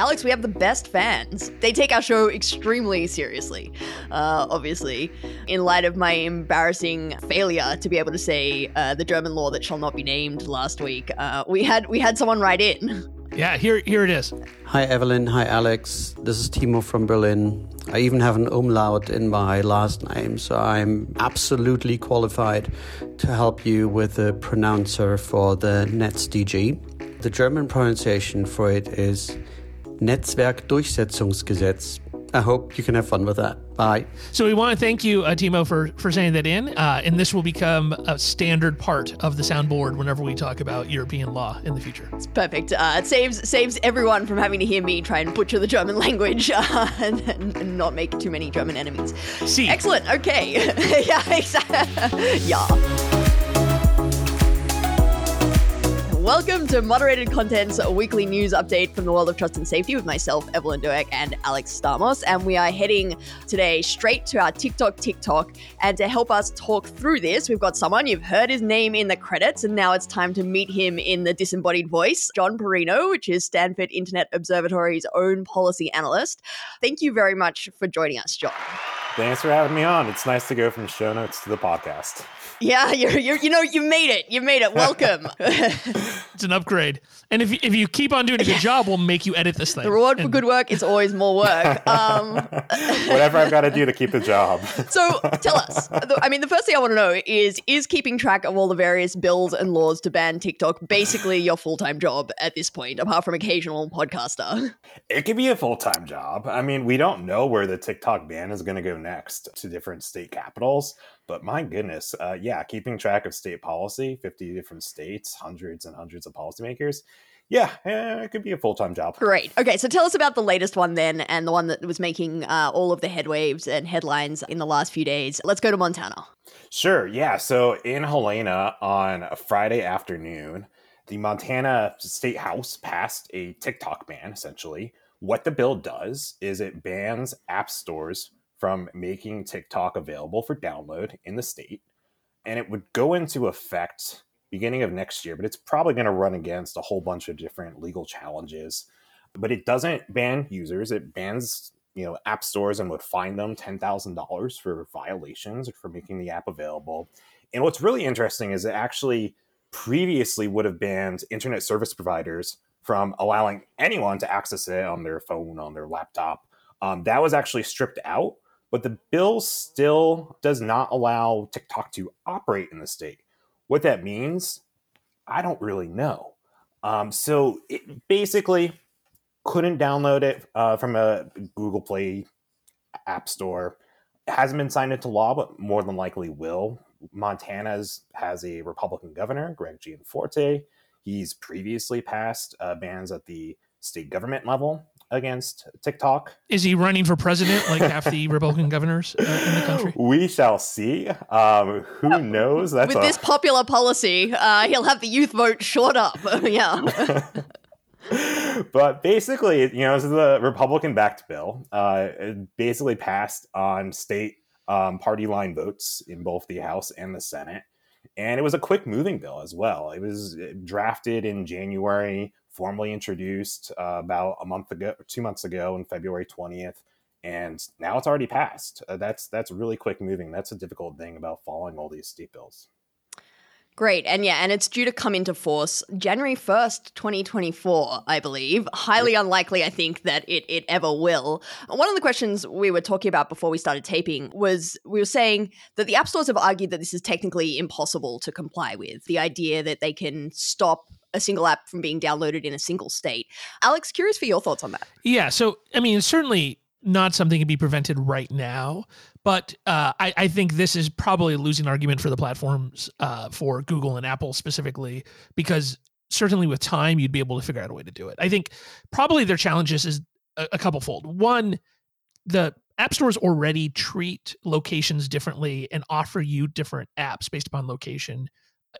Alex, we have the best fans. They take our show extremely seriously, uh, obviously. In light of my embarrassing failure to be able to say uh, the German law that shall not be named last week, uh, we had we had someone write in. Yeah, here here it is. Hi Evelyn, hi Alex. This is Timo from Berlin. I even have an umlaut in my last name, so I'm absolutely qualified to help you with the pronouncer for the NetzDG. The German pronunciation for it is Netzwerkdurchsetzungsgesetz. I hope you can have fun with that. Bye. So we want to thank you, uh, Timo, for for sending that in, uh, and this will become a standard part of the soundboard whenever we talk about European law in the future. It's perfect. Uh, it saves saves everyone from having to hear me try and butcher the German language uh, and, and, not make too many German enemies. See, excellent. Okay, yeah, exactly. yeah. Welcome to Moderated Content's weekly news update from the world of trust and safety with myself, Evelyn Douek, and Alex Stamos. And we are heading today straight to our TikTok TikTok. And to help us talk through this, we've got someone you've heard his name in the credits, and now it's time to meet him in the disembodied voice, John Perrino, which is Stanford Internet Observatory's own policy analyst. Thank you very much for joining us, John. Thanks for having me on. It's nice to go from show notes to the podcast. Yeah, you're, you're you know you made it. You made it. Welcome. it's an upgrade. And if you, if you keep on doing a good job, we'll make you edit this thing. The reward and... for good work is always more work. Um, Whatever I've got to do to keep the job. so tell us. I mean, the first thing I want to know is is keeping track of all the various bills and laws to ban TikTok basically your full time job at this point, apart from occasional podcaster? It could be a full time job. I mean, we don't know where the TikTok ban is going to go next to different state capitals. But my goodness, uh, yeah, keeping track of state policy, 50 different states, hundreds and hundreds of policymakers. Yeah, eh, it could be a full time job. Great. Okay, so tell us about the latest one then, and the one that was making uh, all of the headwaves and headlines in the last few days. Let's go to Montana. Sure. Yeah. So in Helena on a Friday afternoon, the Montana State House passed a TikTok ban, essentially. What the bill does is it bans app stores from making TikTok available for download in the state. And it would go into effect beginning of next year, but it's probably going to run against a whole bunch of different legal challenges. But it doesn't ban users, it bans you know app stores and would fine them $10,000 for violations for making the app available. And what's really interesting is it actually previously would have banned internet service providers from allowing anyone to access it on their phone, on their laptop. Um, that was actually stripped out but the bill still does not allow TikTok to operate in the state. What that means, I don't really know. Um, so it basically couldn't download it uh, from a Google Play app store. It hasn't been signed into law, but more than likely will. Montana's has a Republican governor, Greg Gianforte. He's previously passed uh, bans at the state government level against TikTok. Is he running for president like half the Republican governors uh, in the country? We shall see. Um, who uh, knows? That's with a... this popular policy, uh, he'll have the youth vote short up. yeah. but basically, you know, this is a Republican-backed bill. Uh, it basically passed on state um, party line votes in both the House and the Senate. And it was a quick moving bill as well. It was drafted in January formally introduced uh, about a month ago, two months ago, on February twentieth, and now it's already passed. Uh, that's that's really quick moving. That's a difficult thing about following all these state bills. Great. And yeah, and it's due to come into force January 1st, 2024, I believe. Highly unlikely, I think, that it, it ever will. One of the questions we were talking about before we started taping was we were saying that the app stores have argued that this is technically impossible to comply with. The idea that they can stop a single app from being downloaded in a single state. Alex, curious for your thoughts on that. Yeah. So, I mean, certainly not something to be prevented right now, but uh, I, I, think this is probably a losing argument for the platforms, uh, for Google and Apple specifically, because certainly with time, you'd be able to figure out a way to do it. I think probably their challenges is a, a couple fold. One, the app stores already treat locations differently and offer you different apps based upon location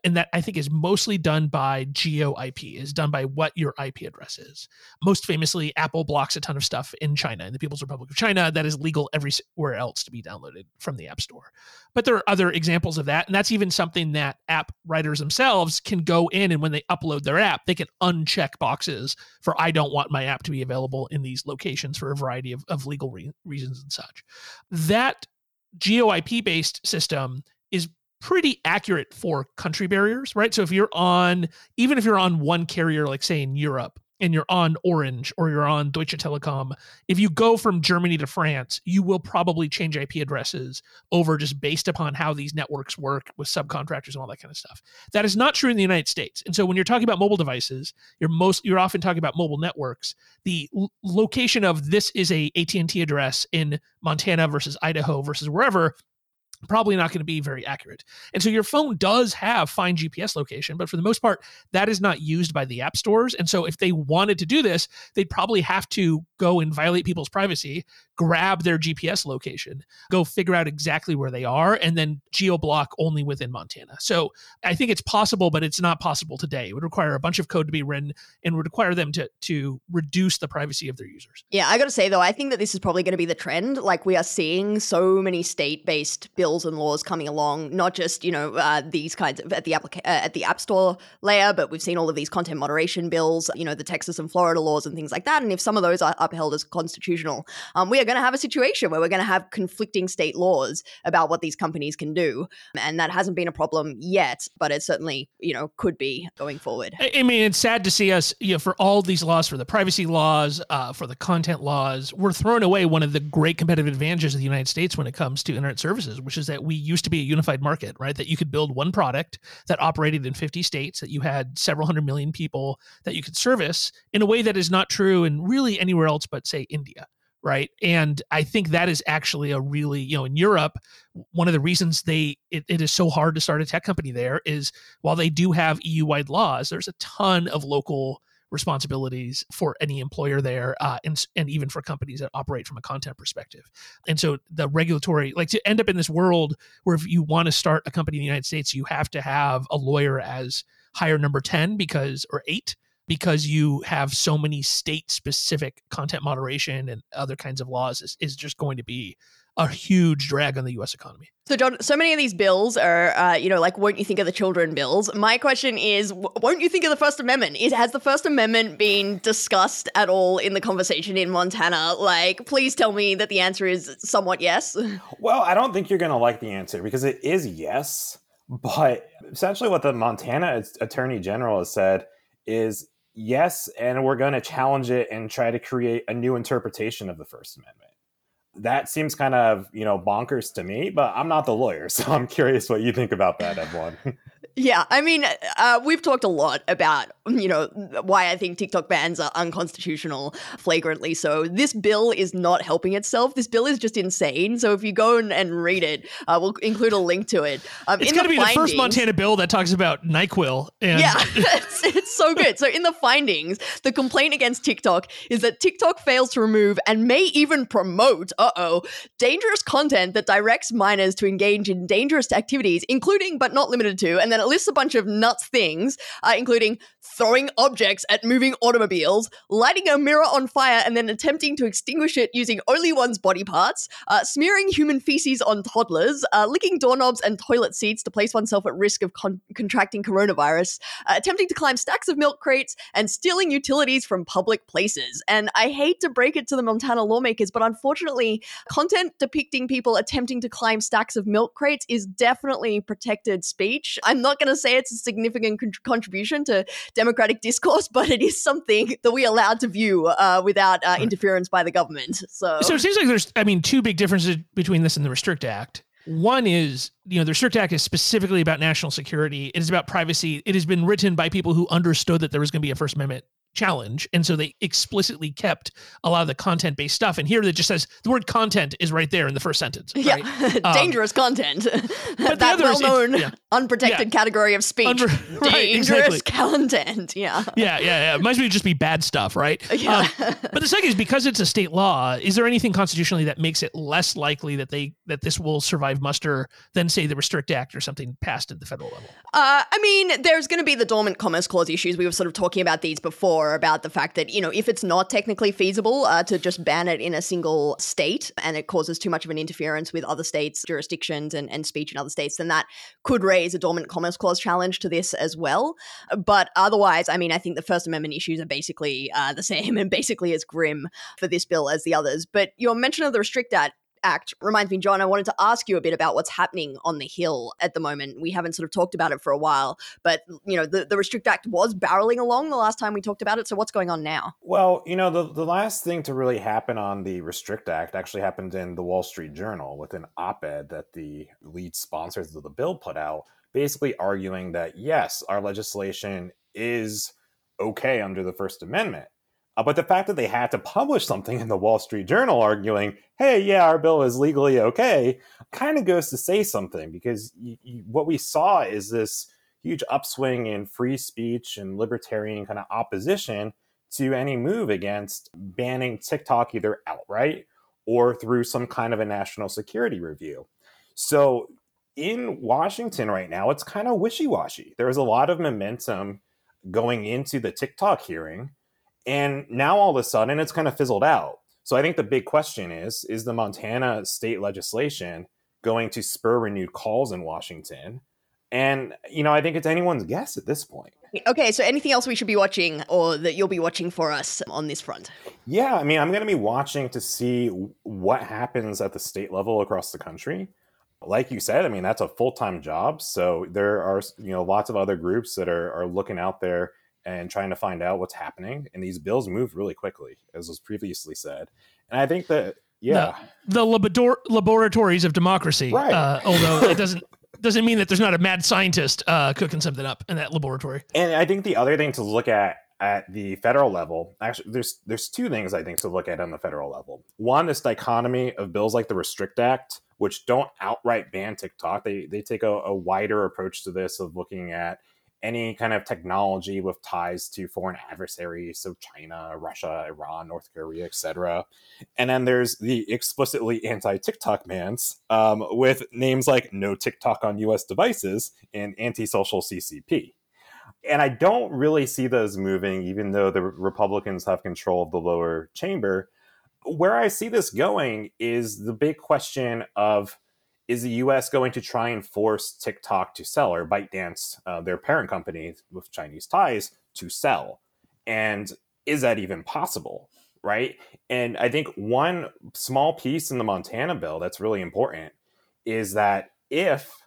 and that I think is mostly done by geo IP, is done by what your IP address is. Most famously, Apple blocks a ton of stuff in China, in the People's Republic of China, that is legal everywhere else to be downloaded from the App Store. But there are other examples of that, and that's even something that app writers themselves can go in and when they upload their app, they can uncheck boxes for I don't want my app to be available in these locations for a variety of, of legal re- reasons and such. That geo IP based system is pretty accurate for country barriers, right? So if you're on, even if you're on one carrier, like say in Europe, and you're on Orange or you're on Deutsche Telekom, if you go from Germany to France, you will probably change IP addresses over just based upon how these networks work with subcontractors and all that kind of stuff. That is not true in the United States. And so when you're talking about mobile devices, you're most you're often talking about mobile networks. The l- location of this is a AT&T address in Montana versus Idaho versus wherever probably not going to be very accurate. And so your phone does have fine GPS location, but for the most part, that is not used by the app stores. And so if they wanted to do this, they'd probably have to go and violate people's privacy, grab their GPS location, go figure out exactly where they are, and then geo block only within Montana. So I think it's possible, but it's not possible today. It would require a bunch of code to be written and would require them to to reduce the privacy of their users. Yeah, I got to say though, I think that this is probably going to be the trend. Like we are seeing so many state-based bills and laws coming along, not just you know uh, these kinds of at the applica- uh, at the app store layer, but we've seen all of these content moderation bills, you know, the Texas and Florida laws and things like that. And if some of those are upheld as constitutional, um, we are going to have a situation where we're going to have conflicting state laws about what these companies can do, and that hasn't been a problem yet, but it certainly you know could be going forward. I mean, it's sad to see us, you know, for all these laws, for the privacy laws, uh, for the content laws, we're throwing away one of the great competitive advantages of the United States when it comes to internet services, which is that we used to be a unified market, right? That you could build one product that operated in 50 states, that you had several hundred million people that you could service in a way that is not true in really anywhere else but, say, India right and i think that is actually a really you know in europe one of the reasons they it, it is so hard to start a tech company there is while they do have eu wide laws there's a ton of local responsibilities for any employer there uh, and, and even for companies that operate from a content perspective. And so the regulatory like to end up in this world where if you want to start a company in the united states you have to have a lawyer as higher number 10 because or 8 because you have so many state specific content moderation and other kinds of laws is, is just going to be a huge drag on the US economy. So, John, so many of these bills are, uh, you know, like, won't you think of the children bills? My question is, won't you think of the First Amendment? Is, has the First Amendment been discussed at all in the conversation in Montana? Like, please tell me that the answer is somewhat yes. Well, I don't think you're going to like the answer because it is yes. But essentially, what the Montana Attorney General has said is yes, and we're going to challenge it and try to create a new interpretation of the First Amendment. That seems kind of, you know, bonkers to me, but I'm not the lawyer, so I'm curious what you think about that, Evelyn. Yeah, I mean, uh, we've talked a lot about, you know, why I think TikTok bans are unconstitutional flagrantly. So this bill is not helping itself. This bill is just insane. So if you go and, and read it, uh, we'll include a link to it. Um, it's going to be findings, the first Montana bill that talks about NyQuil. And- yeah, it's, it's so good. So in the findings, the complaint against TikTok is that TikTok fails to remove and may even promote, uh oh, dangerous content that directs minors to engage in dangerous activities, including but not limited to, and then lists a bunch of nuts things, uh, including throwing objects at moving automobiles, lighting a mirror on fire and then attempting to extinguish it using only one's body parts, uh, smearing human feces on toddlers, uh, licking doorknobs and toilet seats to place oneself at risk of con- contracting coronavirus, uh, attempting to climb stacks of milk crates, and stealing utilities from public places. And I hate to break it to the Montana lawmakers, but unfortunately, content depicting people attempting to climb stacks of milk crates is definitely protected speech. I'm not going to say it's a significant con- contribution to democratic discourse, but it is something that we are allowed to view uh, without uh, interference by the government. So, so it seems like there's, I mean, two big differences between this and the Restrict Act. One is, you know, the Restrict Act is specifically about national security. It is about privacy. It has been written by people who understood that there was going to be a First Amendment challenge and so they explicitly kept a lot of the content based stuff and here it just says the word content is right there in the first sentence right? Yeah, Um, dangerous content. but that well-known yeah. unprotected category of speech. Unpro- right, dangerous exactly. content. Yeah. yeah, yeah, yeah. It might as well just be bad stuff, right? Yeah. Um, but the second is because it's a state law. Is there anything constitutionally that makes it less likely that they that this will survive muster than say the Restrict Act or something passed at the federal level? Uh, I mean, there's going to be the dormant commerce clause issues. We were sort of talking about these before about the fact that, you know, if it's not technically feasible uh, to just ban it in a single state and it causes too much of an interference with other states' jurisdictions and, and speech in other states, then that could raise a dormant commerce clause challenge to this as well. But otherwise, I mean, I think the First Amendment issues are basically uh, the same and basically as grim for this bill as the others. But your mention of the Restrict Act Act reminds me, John, I wanted to ask you a bit about what's happening on the Hill at the moment. We haven't sort of talked about it for a while, but, you know, the, the Restrict Act was barreling along the last time we talked about it. So what's going on now? Well, you know, the, the last thing to really happen on the Restrict Act actually happened in the Wall Street Journal with an op ed that the lead sponsors of the bill put out, basically arguing that, yes, our legislation is okay under the First Amendment. Uh, but the fact that they had to publish something in the Wall Street Journal arguing, hey, yeah, our bill is legally okay, kind of goes to say something because what we saw is this huge upswing in free speech and libertarian kind of opposition to any move against banning TikTok either outright or through some kind of a national security review. So in Washington right now, it's kind of wishy washy. There was a lot of momentum going into the TikTok hearing. And now all of a sudden it's kind of fizzled out. So I think the big question is is the Montana state legislation going to spur renewed calls in Washington? And, you know, I think it's anyone's guess at this point. Okay, so anything else we should be watching or that you'll be watching for us on this front? Yeah, I mean, I'm going to be watching to see what happens at the state level across the country. Like you said, I mean, that's a full time job. So there are, you know, lots of other groups that are, are looking out there and trying to find out what's happening. And these bills move really quickly, as was previously said. And I think that, yeah. The labador- laboratories of democracy. Right. Uh, although it doesn't doesn't mean that there's not a mad scientist uh, cooking something up in that laboratory. And I think the other thing to look at at the federal level, actually, there's there's two things I think to look at on the federal level. One, this dichotomy of bills like the Restrict Act, which don't outright ban TikTok. They they take a, a wider approach to this of looking at any kind of technology with ties to foreign adversaries, so China, Russia, Iran, North Korea, etc. And then there's the explicitly anti-TikTok bans um, with names like "No TikTok on U.S. devices" and "Anti-Social CCP." And I don't really see those moving, even though the Republicans have control of the lower chamber. Where I see this going is the big question of is the US going to try and force TikTok to sell or ByteDance, uh, their parent company with Chinese ties, to sell? And is that even possible? Right. And I think one small piece in the Montana bill that's really important is that if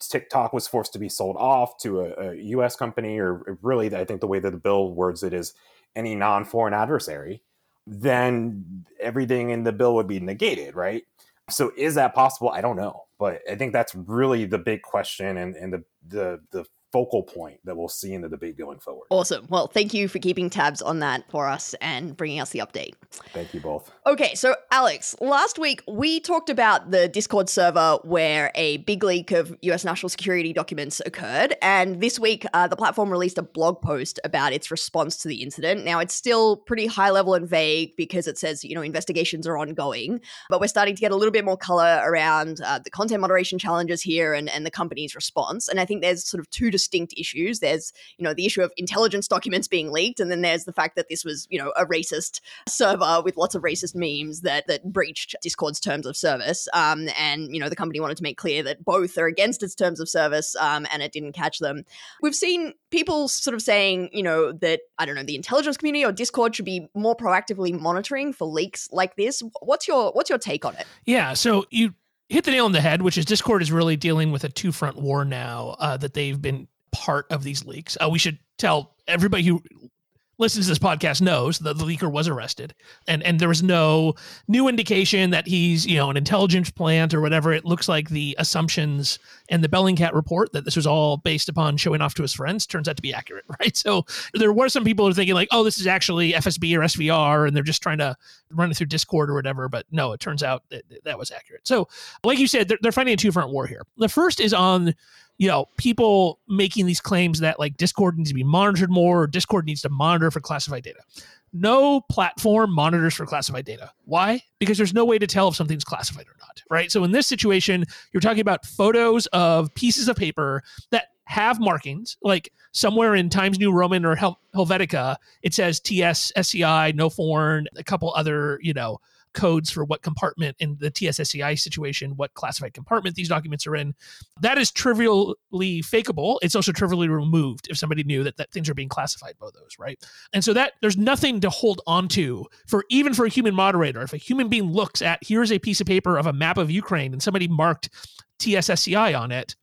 TikTok was forced to be sold off to a, a US company, or really, I think the way that the bill words it is any non foreign adversary, then everything in the bill would be negated, right? So is that possible? I don't know. But I think that's really the big question and, and the, the the focal point that we'll see in the debate going forward. Awesome. Well, thank you for keeping tabs on that for us and bringing us the update. Thank you both. Okay, so Alex, last week we talked about the Discord server where a big leak of US national security documents occurred. And this week, uh, the platform released a blog post about its response to the incident. Now, it's still pretty high level and vague because it says, you know, investigations are ongoing, but we're starting to get a little bit more color around uh, the content moderation challenges here and, and the company's response. And I think there's sort of two distinct issues. There's, you know, the issue of intelligence documents being leaked, and then there's the fact that this was, you know, a racist server with lots of racist memes that that breached Discord's terms of service. Um, and you know, the company wanted to make clear that both are against its terms of service, um, and it didn't catch them. We've seen people sort of saying, you know, that I don't know, the intelligence community or Discord should be more proactively monitoring for leaks like this. What's your what's your take on it? Yeah. So you hit the nail on the head, which is Discord is really dealing with a two front war now uh, that they've been part of these leaks. Uh, we should tell everybody who listens to this podcast knows that the leaker was arrested. And and there was no new indication that he's you know an intelligence plant or whatever. It looks like the assumptions and the bellingcat report that this was all based upon showing off to his friends turns out to be accurate right? So there were some people who are thinking like oh this is actually fsb or svr and they're just trying to run it through discord or whatever. But no it turns out that that was accurate. So like you said they're, they're fighting a two-front war here. The first is on you know, people making these claims that like Discord needs to be monitored more, or Discord needs to monitor for classified data. No platform monitors for classified data. Why? Because there's no way to tell if something's classified or not, right? So in this situation, you're talking about photos of pieces of paper that have markings, like somewhere in Times New Roman or Hel- Helvetica, it says TS, SCI, no foreign, a couple other, you know, codes for what compartment in the TSSCI situation, what classified compartment these documents are in. That is trivially fakeable. It's also trivially removed if somebody knew that, that things are being classified by those, right? And so that there's nothing to hold onto for even for a human moderator. If a human being looks at here's a piece of paper of a map of Ukraine and somebody marked TSSCI on it,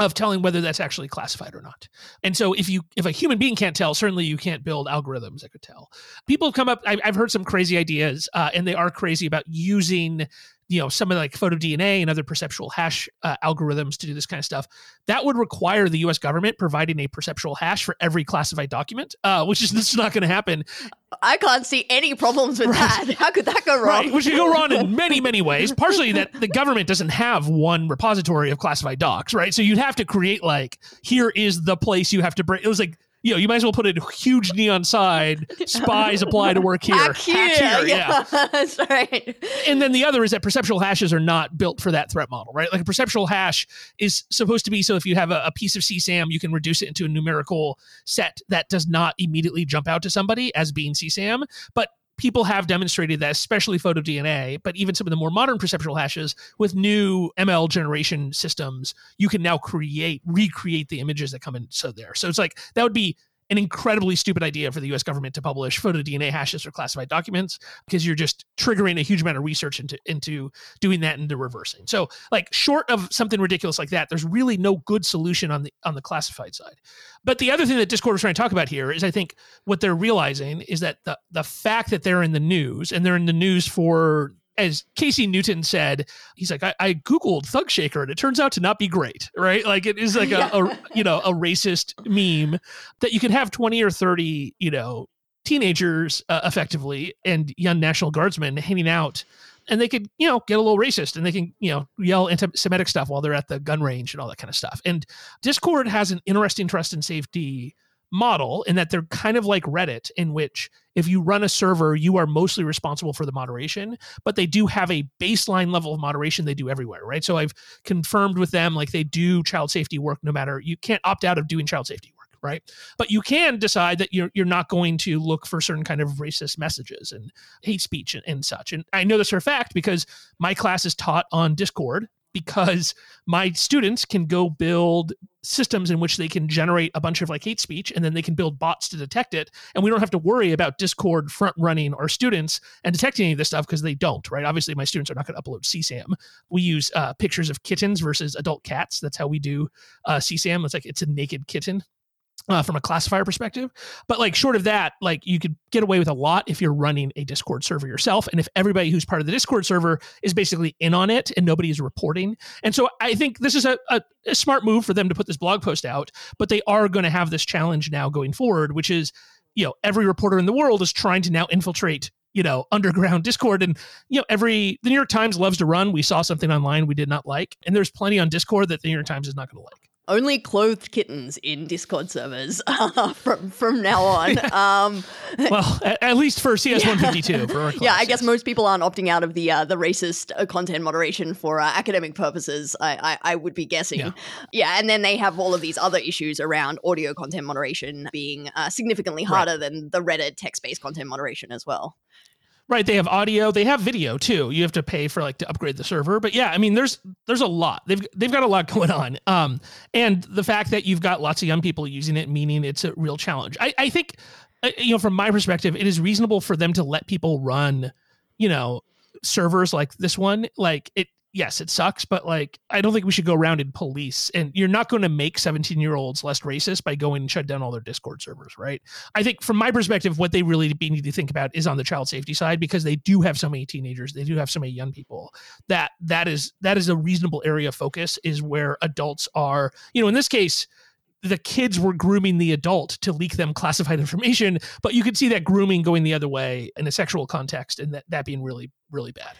of telling whether that's actually classified or not. And so if you if a human being can't tell, certainly you can't build algorithms that could tell. People have come up. I've, heard some crazy ideas, uh, and they are crazy about using you know some of like photo DNA and other perceptual hash uh, algorithms to do this kind of stuff. That would require the U.S. government providing a perceptual hash for every classified document, uh, which is this is not going to happen. I can't see any problems with right. that. How could that go wrong? Right, which could go wrong in many, many ways. Partially that the government doesn't have one repository of classified docs, right? So you'd have to create like here is the place you have to bring. It was like you know, you might as well put a huge neon sign, spies apply to work here. Hack here. Hack here yeah. yeah. That's right. And then the other is that perceptual hashes are not built for that threat model, right? Like a perceptual hash is supposed to be so if you have a, a piece of CSAM, you can reduce it into a numerical set that does not immediately jump out to somebody as being CSAM. But people have demonstrated that, especially photo DNA, but even some of the more modern perceptual hashes with new ML generation systems, you can now create, recreate the images that come in. So there. So it's like that would be an incredibly stupid idea for the US government to publish photo DNA hashes or classified documents because you're just triggering a huge amount of research into into doing that into reversing. So like short of something ridiculous like that, there's really no good solution on the on the classified side. But the other thing that Discord is trying to talk about here is I think what they're realizing is that the the fact that they're in the news and they're in the news for as Casey Newton said, he's like, I, I, Googled Thug Shaker and it turns out to not be great, right? Like it is like a, a, you know, a racist meme that you can have 20 or 30, you know, teenagers uh, effectively and young National Guardsmen hanging out and they could, you know, get a little racist and they can, you know, yell anti-Semitic stuff while they're at the gun range and all that kind of stuff. And Discord has an interesting trust and safety model in that they're kind of like Reddit, in which if you run a server, you are mostly responsible for the moderation, but they do have a baseline level of moderation they do everywhere, right? So I've confirmed with them like they do child safety work no matter you can't opt out of doing child safety work right? But you can decide that you're you're not going to look for certain kind of racist messages and hate speech and, and, such. And I know this for a fact because my class is taught on Discord because my students can go build systems in which they can generate a bunch of like hate speech and then they can build bots to detect it and we don't have to worry about discord front running our students and detecting any of this stuff because they don't right? Obviously my students are not going to upload csam we use uh, pictures of kittens versus adult cats. That's how we do uh, csam it's like it's a naked kitten uh, from a classifier perspective. But like short of that, like you could get away with a lot if you're running a Discord server yourself, and if everybody who's part of the Discord server is basically in on it and nobody is reporting. And so I think this is a, a, a smart move for them to put this blog post out. But they are going to have this challenge now going forward, which is you know every reporter in the world is trying to now infiltrate you know underground discord and you know every the new york times loves to run we saw something online we did not like and there's plenty on discord that the new york times is not going to like only clothed kittens in Discord servers uh, from from now on. Um, well, at, at, least for CS one fifty two. Yeah, I guess most people aren't opting out of the uh, the racist uh, content moderation for uh, academic purposes. I, I, I would be guessing. Yeah. yeah. and then they have all of these other issues around audio content moderation being uh, significantly harder right. than the Reddit text based content moderation as well. Right, they have audio, they have video too. You have to pay for like to upgrade the server, but yeah, I mean, there's there's a lot. They've they've got a lot going on, um, and the fact that you've got lots of young people using it, meaning it's a real challenge. I, I think, uh, you know, from my perspective, it is reasonable for them to let people run, you know, servers like this one. Like it, yes, it sucks, but like I don't think we should go around in police. And you're not going to make 17 year olds less racist by going and shut down all their Discord servers, right? I think from my perspective, what they really need to think about is on the child safety side because they do have so many teenagers, they do have so many young people that that is that is a reasonable area of focus is where adults are. You know, in this case the kids were grooming the adult to leak them classified information, but you could see that grooming going the other way in a sexual context and that, that being really, really bad.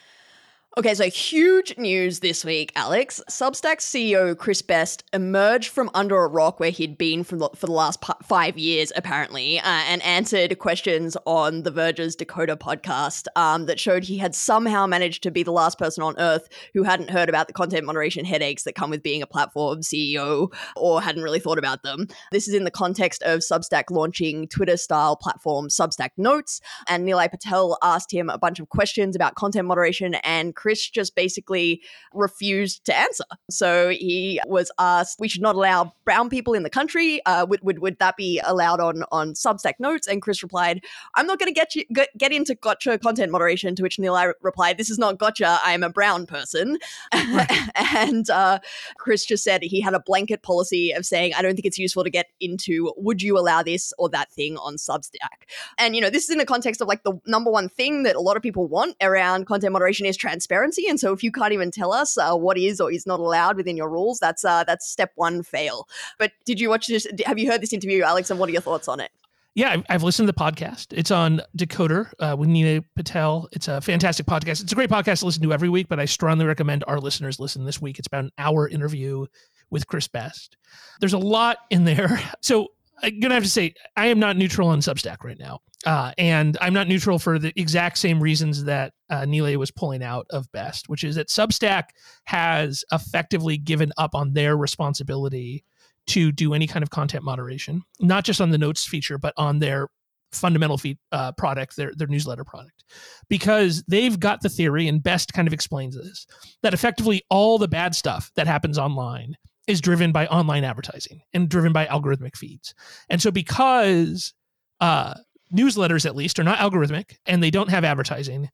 Okay, so huge news this week, Alex. Substack CEO Chris Best emerged from under a rock where he'd been from the, for the last p- five years, apparently, uh, and answered questions on The Verge's Decoder podcast um, that showed he had somehow managed to be the last person on earth who hadn't heard about the content moderation headaches that come with being a platform CEO or hadn't really thought about them. This is in the context of Substack launching Twitter style platform Substack Notes, and Nilay Patel asked him a bunch of questions about content moderation and Chris just basically refused to answer. So he was asked, we should not allow brown people in the country. Uh, would, would, would that be allowed on, on Substack notes? And Chris replied, I'm not going to get you get, get into gotcha content moderation, to which Nilay replied, this is not gotcha. I am a brown person. Right. and uh, Chris just said he had a blanket policy of saying, I don't think it's useful to get into would you allow this or that thing on Substack? And, you know, this is in the context of like the number one thing that a lot of people want around content moderation is transparency transparency. And so if you can't even tell us uh, what is or is not allowed within your rules, that's uh, that's step one fail. But did you watch this? Have you heard this interview, Alex? And what are your thoughts on it? Yeah, I've listened to the podcast. It's on Decoder uh, with Nilay Patel. It's a fantastic podcast. It's a great podcast to listen to every week, but I strongly recommend our listeners listen this week. It's about an hour interview with Chris Best. There's a lot in there. So I'm gonna have to say I am not neutral on Substack right now, uh, and I'm not neutral for the exact same reasons that uh, Nilay was pulling out of Best, which is that Substack has effectively given up on their responsibility to do any kind of content moderation, not just on the notes feature, but on their fundamental feed, uh, product, their their newsletter product, because they've got the theory, and Best kind of explains this that effectively all the bad stuff that happens online is driven by online advertising and driven by algorithmic feeds. And so because uh, newsletters at least are not algorithmic and they don't have advertising,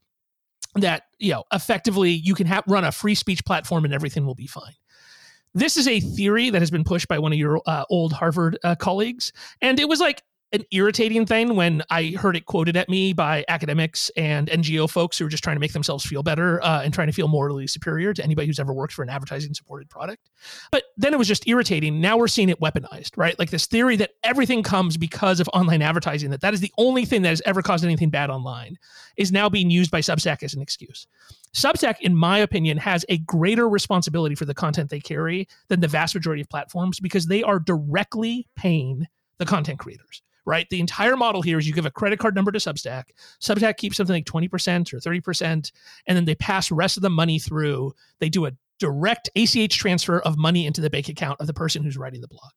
that you know effectively you can have run a free speech platform and everything will be fine. This is a theory that has been pushed by one of your uh, old Harvard uh, colleagues, and it was like an irritating thing when I heard it quoted at me by academics and NGO folks who are just trying to make themselves feel better uh, and trying to feel morally superior to anybody who's ever worked for an advertising supported product. But then it was just irritating. Now we're seeing it weaponized, right? Like this theory that everything comes because of online advertising, that that is the only thing that has ever caused anything bad online, is now being used by Substack as an excuse. Substack, in my opinion, has a greater responsibility for the content they carry than the vast majority of platforms because they are directly paying the content creators right? The entire model here is you give a credit card number to Substack. Substack keeps something like 20% or 30%, and then they pass rest of the money through. They do a direct ACH transfer of money into the bank account of the person who's writing the blog.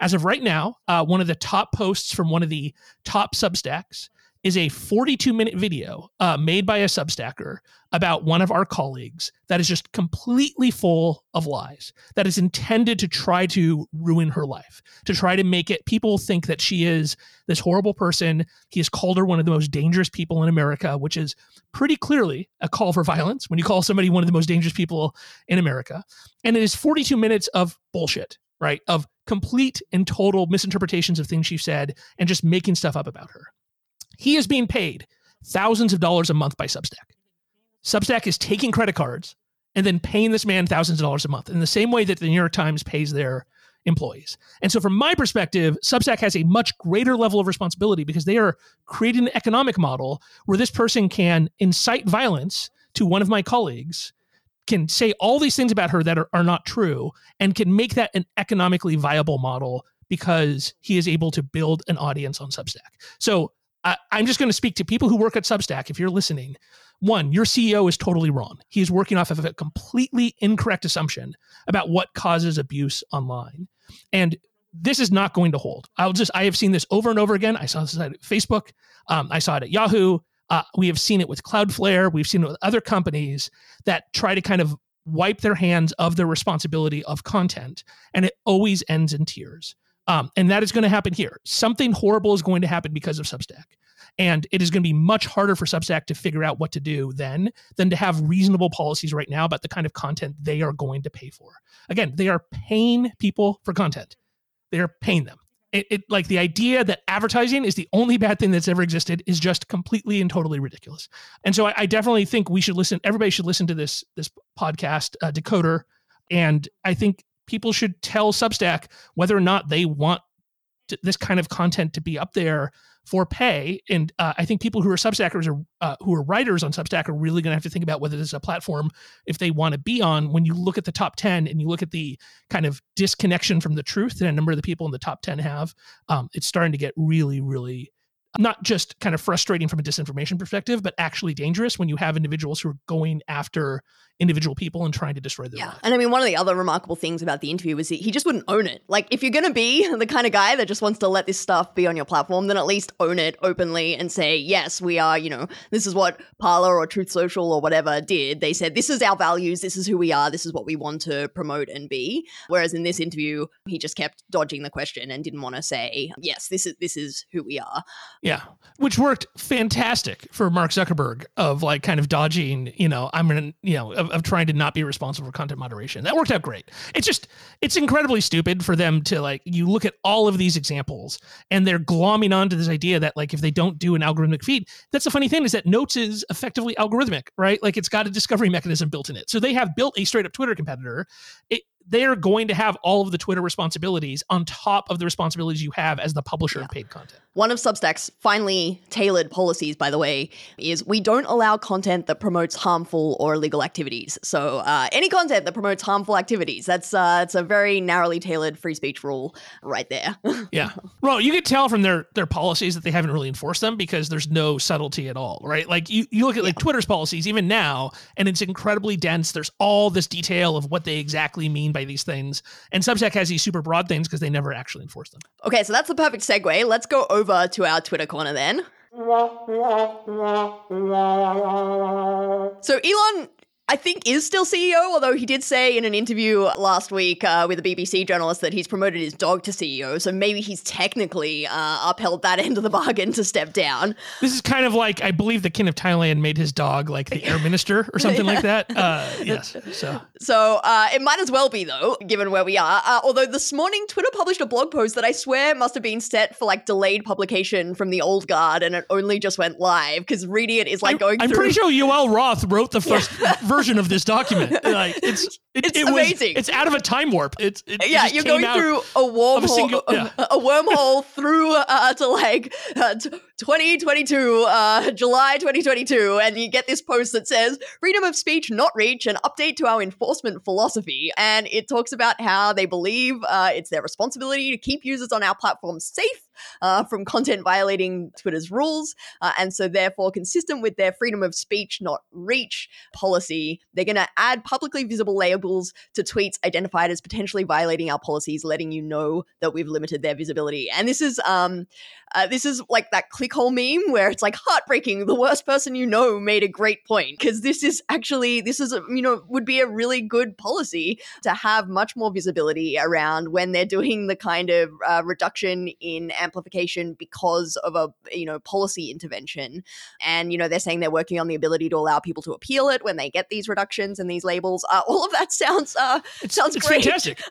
As of right now, uh, one of the top posts from one of the top Substacks is a 42 minute video uh, made by a Substacker about one of our colleagues that is just completely full of lies, that is intended to try to ruin her life, to try to make it people think that she is this horrible person. He has called her one of the most dangerous people in America, which is pretty clearly a call for violence when you call somebody one of the most dangerous people in America. And it is 42 minutes of bullshit, right? Of complete and total misinterpretations of things she said and just making stuff up about her. He is being paid thousands of dollars a month by Substack. Substack is taking credit cards and then paying this man thousands of dollars a month in the same way that the New York Times pays their employees. And so, from my perspective, Substack has a much greater level of responsibility because they are creating an economic model where this person can incite violence to one of my colleagues, can say all these things about her that are, are not true, and can make that an economically viable model because he is able to build an audience on Substack. So, I, I'm just going to speak to people who work at Substack. If you're listening, one, your CEO is totally wrong. He is working off of a completely incorrect assumption about what causes abuse online. And this is not going to hold. I'll just, I have seen this over and over again. I saw this at Facebook. Um, I saw it at Yahoo. Uh, we have seen it with Cloudflare. We've seen it with other companies that try to kind of wipe their hands of their responsibility of content. And it always ends in tears. Um, and that is going to happen here. Something horrible is going to happen because of Substack. And it is going to be much harder for Substack to figure out what to do then than to have reasonable policies right now about the kind of content they are going to pay for. Again, they are paying people for content. They are paying them. It, it, like the idea that advertising is the only bad thing that's ever existed is just completely and totally ridiculous. And so I, I definitely think we should listen. Everybody should listen to this this podcast, uh, Decoder, and I think people should tell Substack whether or not they want to, this kind of content to be up there for pay. And uh, I think people who are Substackers or uh, who are writers on Substack are really going to have to think about whether this is a platform if they want to be on. When you look at the top 10 and you look at the kind of disconnection from the truth that a number of the people in the top 10 have, um, it's starting to get really, really not just kind of frustrating from a disinformation perspective, but actually dangerous when you have individuals who are going after individual people and trying to destroy their yeah. lives. And I mean, one of the other remarkable things about the interview was he, he just wouldn't own it. Like, if you're going to be the kind of guy that just wants to let this stuff be on your platform, then at least own it openly and say, yes, we are, you know, this is what Parler or Truth Social or whatever did. They said, this is our values, this is who we are, this is what we want to promote and be. Whereas in this interview, he just kept dodging the question and didn't want to say, yes, this is this is who we are. Yeah, which worked fantastic for Mark Zuckerberg of like kind of dodging, you know, I'm gonna, you know, of, trying to not be responsible for content moderation. That worked out great. It's just, it's incredibly stupid for them to like, you look at all of these examples and they're glomming onto this idea that like if they don't do an algorithmic feed, that's the funny thing is that Notes is effectively algorithmic, right? Like it's got a discovery mechanism built in it. So they have built a straight up Twitter competitor. It, they're going to have all of the Twitter responsibilities on top of the responsibilities you have as the publisher Yeah. of paid content. One of Substack's finely tailored policies, by the way, is we don't allow content that promotes harmful or illegal activities. So uh, any content that promotes harmful activities, that's uh, that's a very narrowly tailored free speech rule right there. Yeah. Well, you could tell from their their policies that they haven't really enforced them because there's no subtlety at all, right? Like you, you look at like Twitter's policies even now, and it's incredibly dense. There's all this detail of what they exactly mean by these things. And Substack has these super broad things because they never actually enforce them. okay, so that's the perfect segue. Let's go over to our Twitter corner then. So Elon, I think, is still CEO, although he did say in an interview last week uh, with a BBC journalist that he's promoted his dog to CEO. So maybe he's technically uh, upheld that end of the bargain to step down. This is kind of like I believe the king of Thailand made his dog like the air minister or something like that. Uh, yes. So So uh, it might as well be, though, given where we are. Uh, although this morning, Twitter published a blog post that I swear must have been set for like delayed publication from the old guard, and it only just went live because reading it is like I'm, going I'm through. pretty sure Yoel Roth wrote the first version of this document. Like it's it, It's it was- amazing. it's out of a time warp. It's it, yeah, you're going through a wormhole, single- a, yeah. a wormhole through uh, to like uh, t- 2022, uh, July 2022, and you get this post that says "Freedom of speech not reach an update to our enforcement philosophy," and it talks about how they believe uh, it's their responsibility to keep users on our platform safe uh, from content violating Twitter's rules, uh, and so therefore consistent with their freedom of speech not reach policy, they're going to add publicly visible labels to tweets identified as potentially violating our policies, letting you know that we've limited their visibility. And this is um, uh, this is like that clickhole meme where it's like heartbreaking. The worst person you know made a great point because this is actually this is a, you know would be a really good policy to have much more visibility around when they're doing the kind of uh, reduction in amplification because of a you know policy intervention. And you know they're saying they're working on the ability to allow people to appeal it when they get these reductions and these labels. Uh, all of that sounds uh, It's, sounds it's great. fantastic.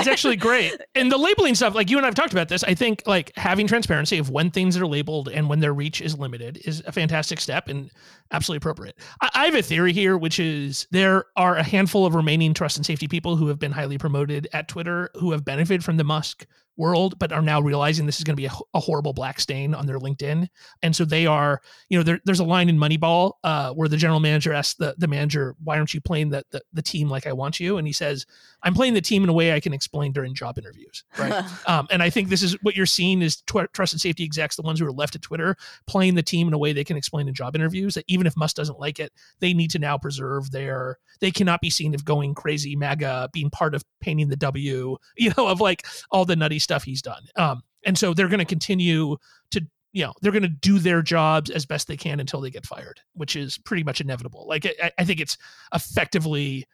It's actually great. And the labeling stuff, like you and I have talked about this, I think like having transparency of when things are labeled and when their reach is limited is a fantastic step and absolutely appropriate. I, I have a theory here, which is there are a handful of remaining trust and safety people who have been highly promoted at Twitter who have benefited from the Musk world, but are now realizing this is going to be a, a horrible black stain on their LinkedIn. And so they are, you know, there, there's a line in Moneyball uh, where the general manager asks the, the manager, why aren't you playing the, the, the team like I want you? And he says, I'm playing the team in a way I can explain during job interviews. Right. um, and I think this is what you're seeing is tw- trust and safety execs, the ones who are left at Twitter, playing the team in a way they can explain in job interviews that even if Musk doesn't like it, they need to now preserve their, they cannot be seen of going crazy MAGA, being part of painting the W, you know, of like all the nutty stuff he's done. Um, and so they're going to continue to you know they're going to do their jobs as best they can until they get fired which is pretty much inevitable like i, I think it's effectively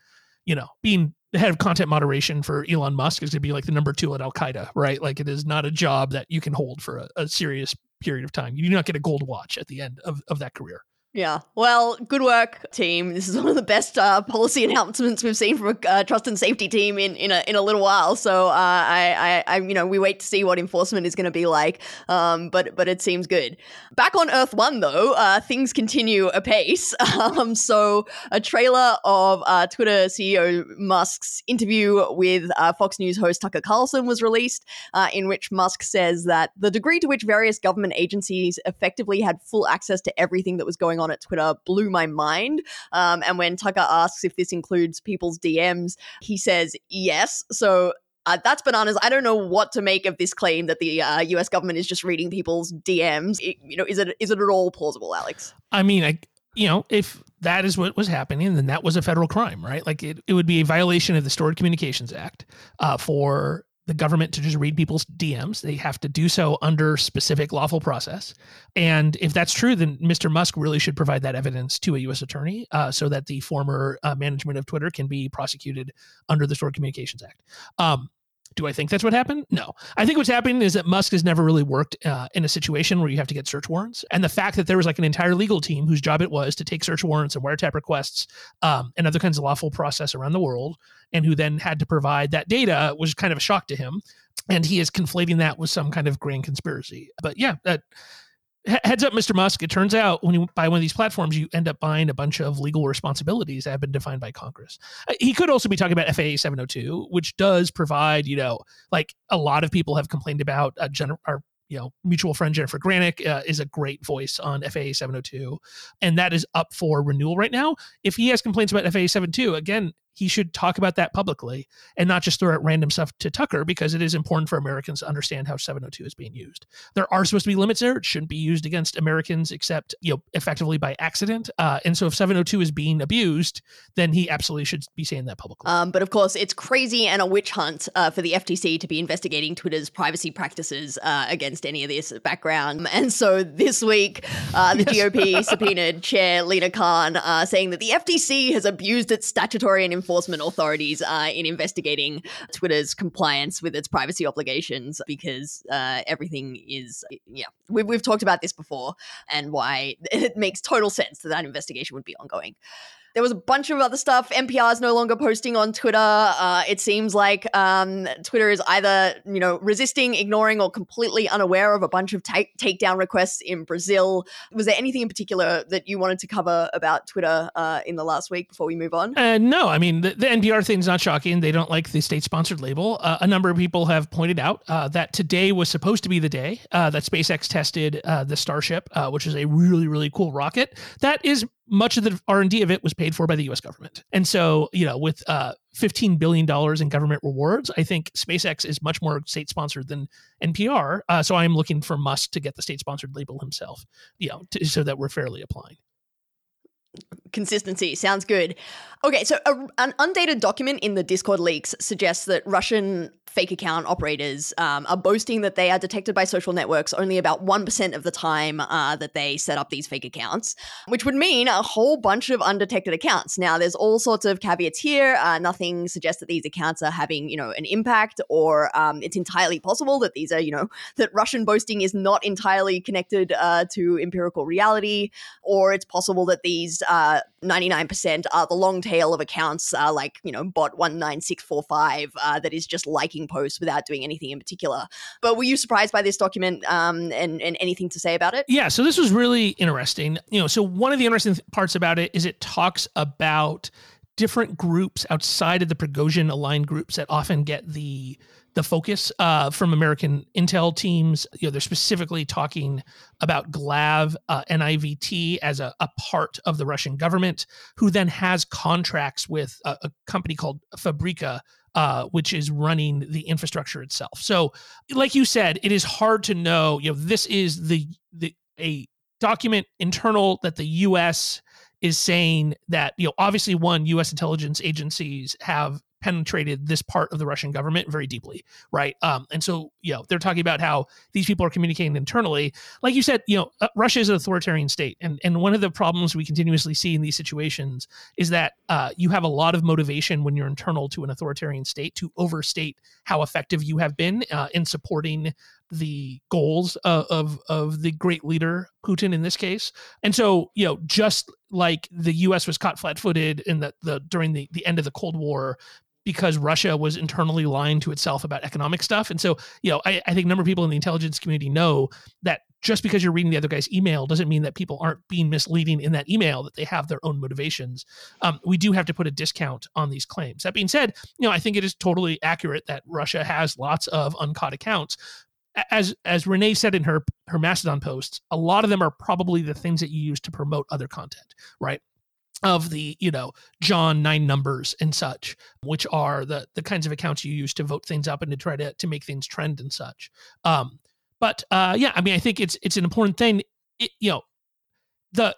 you know being the head of content moderation for elon musk is going to be like the number two at al-qaeda right like it is not a job that you can hold for a, a serious period of time. You do not get a gold watch at the end of, of that career. Yeah. Well, good work, team. This is one of the best uh, policy announcements we've seen from a uh, trust and safety team in, in a in a little while. So uh, I, I, I, you know, we wait to see what enforcement is going to be like. Um, but but it seems good. Back on Earth One, though, uh, things continue apace. Um, so a trailer of uh, Twitter CEO Musk's interview with uh, Fox News host Tucker Carlson was released, in which Musk says that the degree to which various government agencies effectively had full access to everything that was going on on at Twitter blew my mind. Um, and when Tucker asks if this includes people's DMs, he says yes. So uh, that's bananas. I don't know what to make of this claim that the uh, U.S. government is just reading people's DMs. It, you know, is it is it at all plausible, Alex? I mean, I you know, if that is what was happening, then that was a federal crime, right? Like it, it would be a violation of the Stored Communications Act uh, for the government to just read people's DMs. They have to do so under specific lawful process. And if that's true, then Mr. Musk really should provide that evidence to a U.S. attorney uh, so that the former uh, management of Twitter can be prosecuted under the Stored Communications Act. Um, do I think that's what happened? No. I think what's happening is that Musk has never really worked uh, in a situation where you have to get search warrants. And the fact that there was like an entire legal team whose job it was to take search warrants and wiretap requests um, and other kinds of lawful process around the world, and who then had to provide that data was kind of a shock to him. And he is conflating that with some kind of grand conspiracy. But yeah, that heads up, Mr. Musk. It turns out when you buy one of these platforms, you end up buying a bunch of legal responsibilities that have been defined by Congress. Uh, he could also be talking about FAA 702, which does provide, you know, like a lot of people have complained about uh, gen- our you know, mutual friend Jennifer Granick uh, is a great voice on FAA 702, and that is up for renewal right now. If he has complaints about FAA 702, again, he should talk about that publicly and not just throw out random stuff to Tucker because it is important for Americans to understand how 702 is being used. There are supposed to be limits there. It shouldn't be used against Americans except, you know, effectively by accident. Uh, and so if 702 is being abused, then he absolutely should be saying that publicly. Um, but of course, it's crazy and a witch hunt uh, for the FTC to be investigating Twitter's privacy practices uh, against any of this background. And so this week, uh, the yes. GOP subpoenaed Chair Lina Khan uh, saying that the FTC has abused its statutory and enforcement authorities uh, in investigating Twitter's compliance with its privacy obligations because uh, everything is, yeah, we've, we've talked about this before and why it makes total sense that that investigation would be ongoing. There was a bunch of other stuff. NPR is no longer posting on Twitter. Uh, it seems like um, Twitter is either you know resisting, ignoring, or completely unaware of a bunch of take- takedown requests in Brazil. Was there anything in particular that you wanted to cover about Twitter uh, in the last week before we move on? Uh, no, I mean the, the NPR thing's not shocking. They don't like the state-sponsored label. Uh, a number of people have pointed out uh, that today was supposed to be the day uh, that SpaceX tested the Starship, which is a really really cool rocket. That is much of the R&D of it was paid for by the US government. And so, you know, with uh, $15 billion in government rewards, I think SpaceX is much more state sponsored than NPR. Uh, so I'm looking for Musk to get the state sponsored label himself, you know, to, so that we're fairly applying. Consistency sounds good. Okay, so a, an undated document in the Discord leaks suggests that Russian fake account operators um, are boasting that they are detected by social networks only about 1% of the time uh, that they set up these fake accounts, which would mean a whole bunch of undetected accounts. Now, there's all sorts of caveats here. Uh, nothing suggests that these accounts are having, you know, an impact, or um, it's entirely possible that these are, you know, that Russian boasting is not entirely connected uh, to empirical reality, or it's possible that these 99% uh, are the long tail of accounts, uh, like, you know, bot 19645 uh, that is just liking posts without doing anything in particular. But were you surprised by this document um, and, and anything to say about it? Yeah, so this was really interesting. You know, so one of the interesting parts about it is it talks about different groups outside of the Prigozhin aligned groups that often get the the focus uh, from American intel teams. You know, they're specifically talking about GLAV uh, NIVT as a, a, part of the Russian government, who then has contracts with a, a company called Fabrika, uh, which is running the infrastructure itself. So, like you said, it is hard to know. You know, this is the the a document internal that the U.S. is saying that you know obviously one U.S. intelligence agencies have penetrated this part of the Russian government very deeply, right? Um, and so, you know, they're talking about how these people are communicating internally. Like you said, you know, uh, Russia is an authoritarian state, and and one of the problems we continuously see in these situations is that uh, you have a lot of motivation when you're internal to an authoritarian state to overstate how effective you have been uh, in supporting the goals of, of of the great leader Putin in this case. And so, you know, just like the U.S. was caught flat-footed in the, the during the the end of the Cold War because Russia was internally lying to itself about economic stuff. And so, you know, I, I think a number of people in the intelligence community know that just because you're reading the other guy's email doesn't mean that people aren't being misleading in that email, that they have their own motivations. Um, we do have to put a discount on these claims. That being said, you know, I think it is totally accurate that Russia has lots of uncaught accounts. As as Renee said in her her Mastodon posts, a lot of them are probably the things that you use to promote other content, right? of the you know john nine numbers and such which are the the kinds of accounts you use to vote things up and to try to to make things trend and such um but uh yeah i mean i think it's it's an important thing it, you know the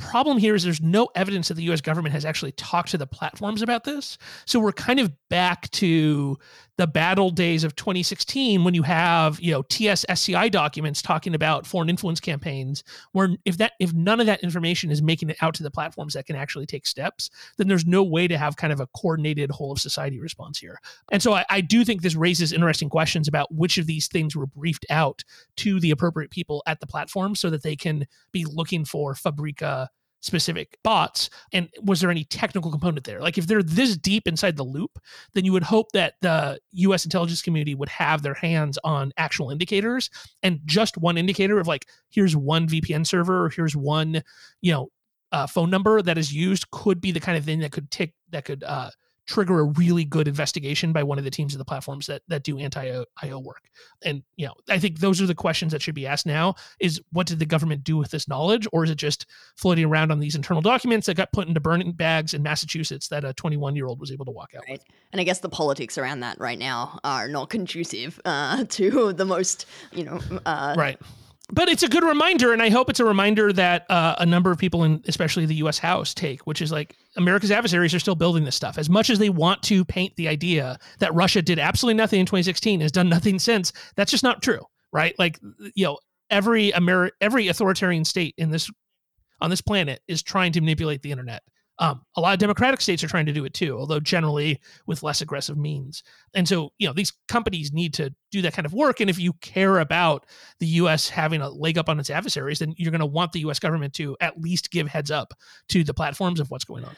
problem here is there's no evidence that the US government has actually talked to the platforms about this. So we're kind of back to the battle days of 2016 when you have, you know, TS SCI documents talking about foreign influence campaigns where if that if none of that information is making it out to the platforms that can actually take steps, then there's no way to have kind of a coordinated whole of society response here. And so I, I do think this raises interesting questions about which of these things were briefed out to the appropriate people at the platform so that they can be looking for Fabrika specific bots and was there any technical component there? Like if they're this deep inside the loop then you would hope that the us intelligence community would have their hands on actual indicators and just one indicator of like here's one vpn server or here's one you know uh, phone number that is used could be the kind of thing that could take that could uh, trigger a really good investigation by one of the teams of the platforms that that do anti IO work. And you know, I think those are the questions that should be asked now: is what did the government do with this knowledge, or is it just floating around on these internal documents that got put into burning bags in Massachusetts that a 21 year old was able to walk out? Right. With? And I guess the politics around that right now are not conducive uh, to the most, you know, uh, right but it's a good reminder, and I hope it's a reminder that uh, a number of people, in especially the U.S. House, take, which is like America's adversaries are still building this stuff. As much as they want to paint the idea that Russia did absolutely nothing in 2016, has done nothing since, that's just not true, right? Like you know, every Ameri- every authoritarian state in this on this planet is trying to manipulate the internet um, a lot of democratic states are trying to do it too, although generally with less aggressive means. And so, you know, these companies need to do that kind of work. And if you care about the U.S. having a leg up on its adversaries, then you're going to want the U.S. government to at least give heads up to the platforms of what's going on.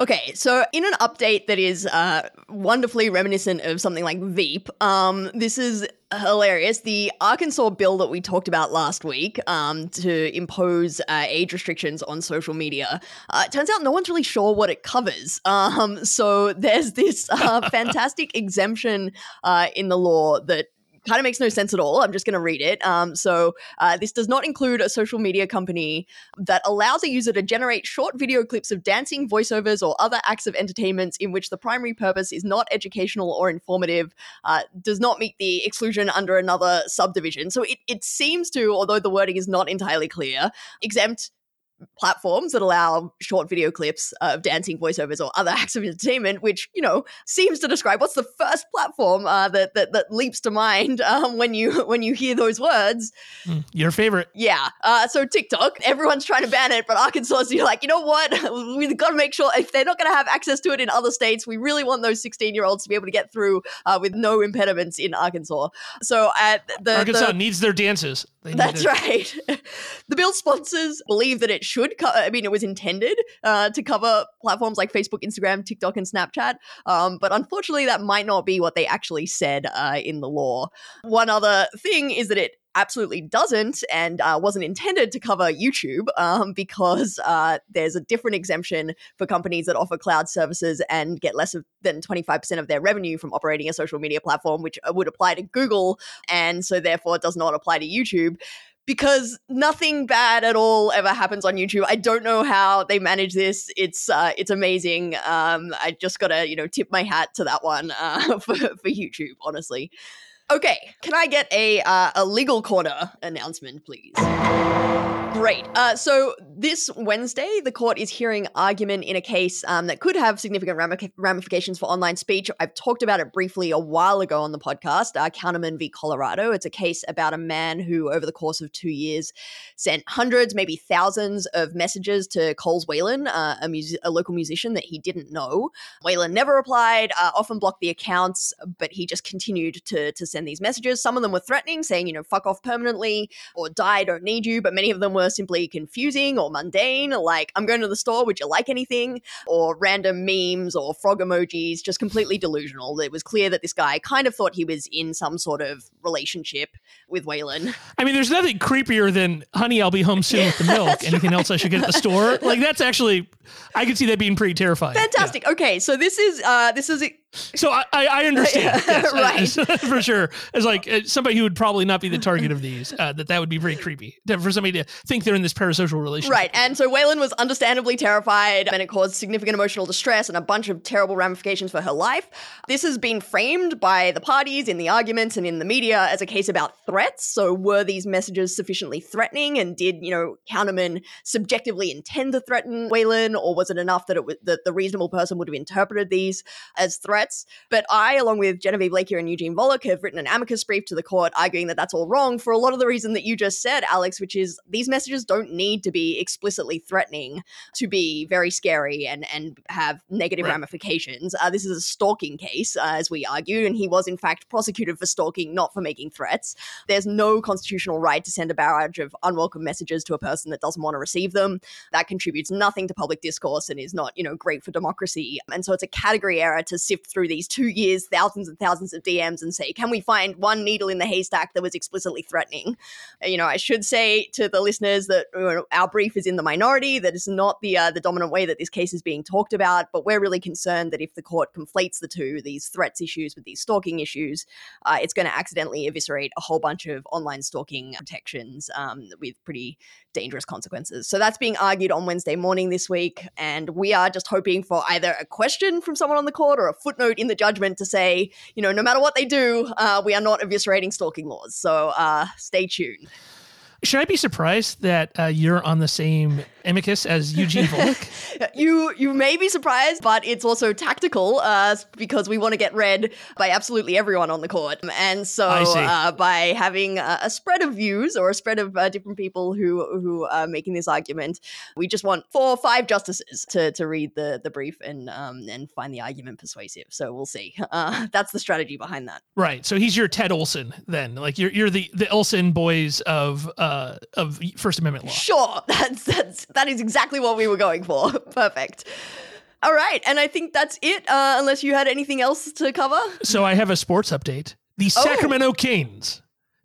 Okay, so in an update that is uh, wonderfully reminiscent of something like Veep, um, this is hilarious. The Arkansas bill that we talked about last week um, to impose uh, age restrictions on social media, uh, turns out no one's really sure what it covers. Um, so there's this uh, fantastic exemption uh, in the law that kind of makes no sense at all. I'm just going to read it. Um, so, uh, this does not include a social media company that allows a user to generate short video clips of dancing, voiceovers, or other acts of entertainment in which the primary purpose is not educational or informative, uh, does not meet the exclusion under another subdivision. So, it, it seems to, although the wording is not entirely clear, exempt platforms that allow short video clips of dancing voiceovers or other acts of entertainment, which you know seems to describe what's the first platform uh, that, that that leaps to mind um, when you when you hear those words. Mm, your favorite? Yeah. Uh, so TikTok, everyone's trying to ban it, but Arkansas, you're like, you know what? We've got to make sure if they're not going to have access to it in other states, we really want those 16 year olds to be able to get through uh, with no impediments in Arkansas. So at the Arkansas the, needs their dances. That's right. the bill sponsors believe that it should. Co- I mean, it was intended uh, to cover platforms like Facebook, Instagram, TikTok, and Snapchat. Um, but unfortunately, that might not be what they actually said uh, in the law. One other thing is that it absolutely doesn't and uh, wasn't intended to cover YouTube um, because uh, there's a different exemption for companies that offer cloud services and get less of, than 25% of their revenue from operating a social media platform, which uh, would apply to Google. And so, therefore, does not apply to YouTube because nothing bad at all ever happens on YouTube. I don't know how they manage this. It's uh, it's amazing. Um, I just gotta you know tip my hat to that one uh, for for YouTube, honestly. Okay, can I get a uh, a legal corner announcement, please? Great. Uh, so this Wednesday, the court is hearing argument in a case um, that could have significant ramifications for online speech. I've talked about it briefly a while ago on the podcast, uh, Counterman v. Colorado. It's a case about a man who, over the course of two years, sent hundreds, maybe thousands of messages to Coles Whalen, uh, a, a, local musician that he didn't know. Whalen never replied, uh, often blocked the accounts, but he just continued to, to send these messages. Some of them were threatening, saying, you know, fuck off permanently or die, don't need you, but many of them were simply confusing or mundane, like, I'm going to the store, would you like anything? Or random memes or frog emojis, just completely delusional. It was clear that this guy kind of thought he was in some sort of relationship with Whalen. I mean, there's nothing creepier than, honey, I'll be home soon with the milk. Anything right. else I should get at the store? Like, that's actually, I could see that being pretty terrifying. Fantastic. Yeah. Okay, so this is, uh, this is, so I, I understand. Yes, right. for sure. As like uh, somebody who would probably not be the target of these uh, that that would be very creepy for somebody to think they're in this parasocial relationship. Right and so Whalen was understandably terrified and it caused significant emotional distress and a bunch of terrible ramifications for her life. This has been framed by the parties in the arguments and in the media as a case about threats. So were these messages sufficiently threatening and did you know Counterman subjectively intend to threaten Whalen or was it enough that it was that the reasonable person would have interpreted these as threats threats. But I, along with Genevieve Lakier and Eugene Volokh, have written an amicus brief to the court arguing that that's all wrong for a lot of the reason that you just said, Alex, which is these messages don't need to be explicitly threatening to be very scary and, and have negative right. ramifications. Uh, this is a stalking case, uh, as we argued, and he was in fact prosecuted for stalking, not for making threats. There's no constitutional right to send a barrage of unwelcome messages to a person that doesn't want to receive them. That contributes nothing to public discourse and is not, you know, great for democracy. And so it's a category error to sift through these two years, thousands and thousands of DMs and say, can we find one needle in the haystack that was explicitly threatening? Uh, you know, I should say to the listeners that our brief is in the minority, that is not the uh, the dominant way that this case is being talked about, but we're really concerned that if the court conflates the two, these threats issues with these stalking issues, uh, it's going to accidentally eviscerate a whole bunch of online stalking protections um, with pretty dangerous consequences. So that's being argued on Wednesday morning this week. And we are just hoping for either a question from someone on the court or a footnote in the judgment to say, you know, no matter what they do, uh, we are not eviscerating stalking laws. So uh, stay tuned. Should I be surprised that uh, you're on the same amicus as Eugene Volokh? you you may be surprised, but it's also tactical uh, because we want to get read by absolutely everyone on the court, and so uh, by having a, a, spread of views or a spread of uh, different people who who are making this argument, we just want four or five justices to to read the the brief and um, and find the argument persuasive. So we'll see. Uh, that's the strategy behind that. Right. So he's your Ted Olson then, like you're you're the the Olson boys of uh, uh, of First Amendment law. Sure, that's that's that is exactly what we were going for. Perfect. All right, and I think that's it. Uh, unless you had anything else to cover. So I have a sports update. The oh. Sacramento Kings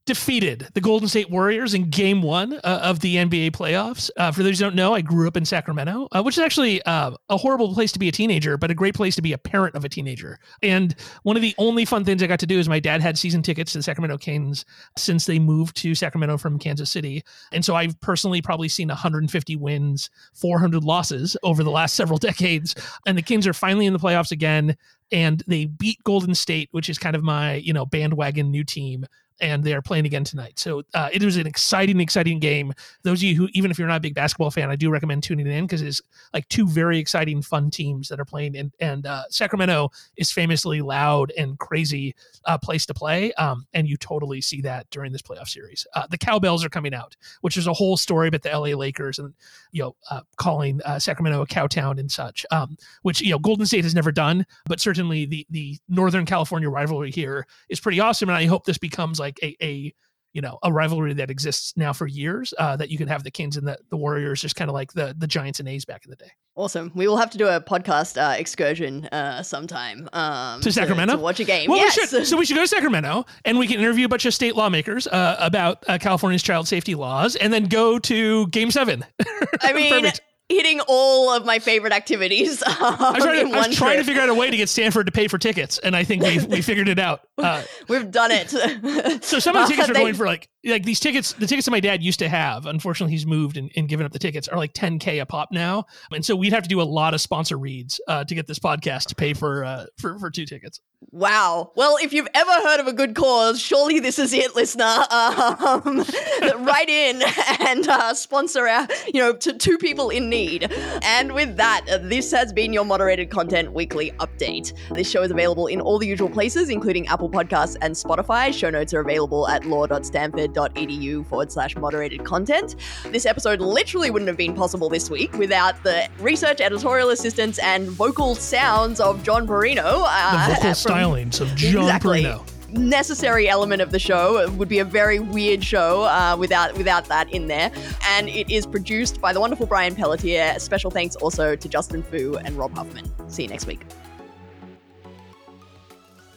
defeated the Golden State Warriors in game one uh, of the NBA playoffs. Uh, for those who don't know, I grew up in Sacramento, uh, which is actually uh, a horrible place to be a teenager, but a great place to be a parent of a teenager. And one of the only fun things I got to do is my dad had season tickets to the Sacramento Kings since they moved to Sacramento from Kansas City. And so I've personally probably seen 150 wins, 400 losses over the last several decades. And the Kings are finally in the playoffs again and they beat Golden State, which is kind of my, you know, bandwagon new team and they are playing again tonight. So uh, it was an exciting, exciting game. Those of you who, even if you're not a big basketball fan, I do recommend tuning in because it's like two very exciting, fun teams that are playing. And, and uh, Sacramento is famously loud and crazy uh, place to play, um, and you totally see that during this playoff series. Uh, the cowbells are coming out, which is a whole story about the LA Lakers and you know uh, calling uh, Sacramento a cowtown and such, um, which you know Golden State has never done, but certainly the the Northern California rivalry here is pretty awesome, and I hope this becomes like like a, a you know a rivalry that exists now for years uh, that you can have the Kings and the, the Warriors just kind of like the the Giants and A's back in the day. Awesome. We will have to do a podcast uh, excursion uh, sometime um, to Sacramento to, to, watch a game. Well, yes. we should. So we should go to Sacramento and we can interview a bunch of state lawmakers uh, about uh, California's child safety laws, and then go to Game Seven. I mean, hitting all of my favorite activities. Um, I was, trying, to, I was trying to, figure out a way to get Stanford to pay for tickets, and I think we we figured it out. Uh, We've done it. so some of the tickets uh, are they, going for like like these tickets, the tickets that my dad used to have, unfortunately, he's moved and, and given up the tickets, are like 10k a pop now, and so we'd have to do a lot of sponsor reads uh, to get this podcast to pay for uh, for for two tickets. Wow. Well, if you've ever heard of a good cause, surely this is it, listener. Um, write in and uh, sponsor our, you know, to two people in need. And with that, this has been your moderated content weekly update. This show is available in all the usual places, including Apple Podcasts and Spotify. Show notes are available at law.stanford.edu forward slash moderated content. This episode literally wouldn't have been possible this week without the research, editorial assistance, and vocal sounds of John Perrino. Uh, The vocal from- stylings of John Exactly. Bruno. necessary element of the show. It would be a very weird show uh, without without that in there. And it is produced by the wonderful Brian Pelletier. Special thanks also to Justin Fu and Rob Huffman. See you next week.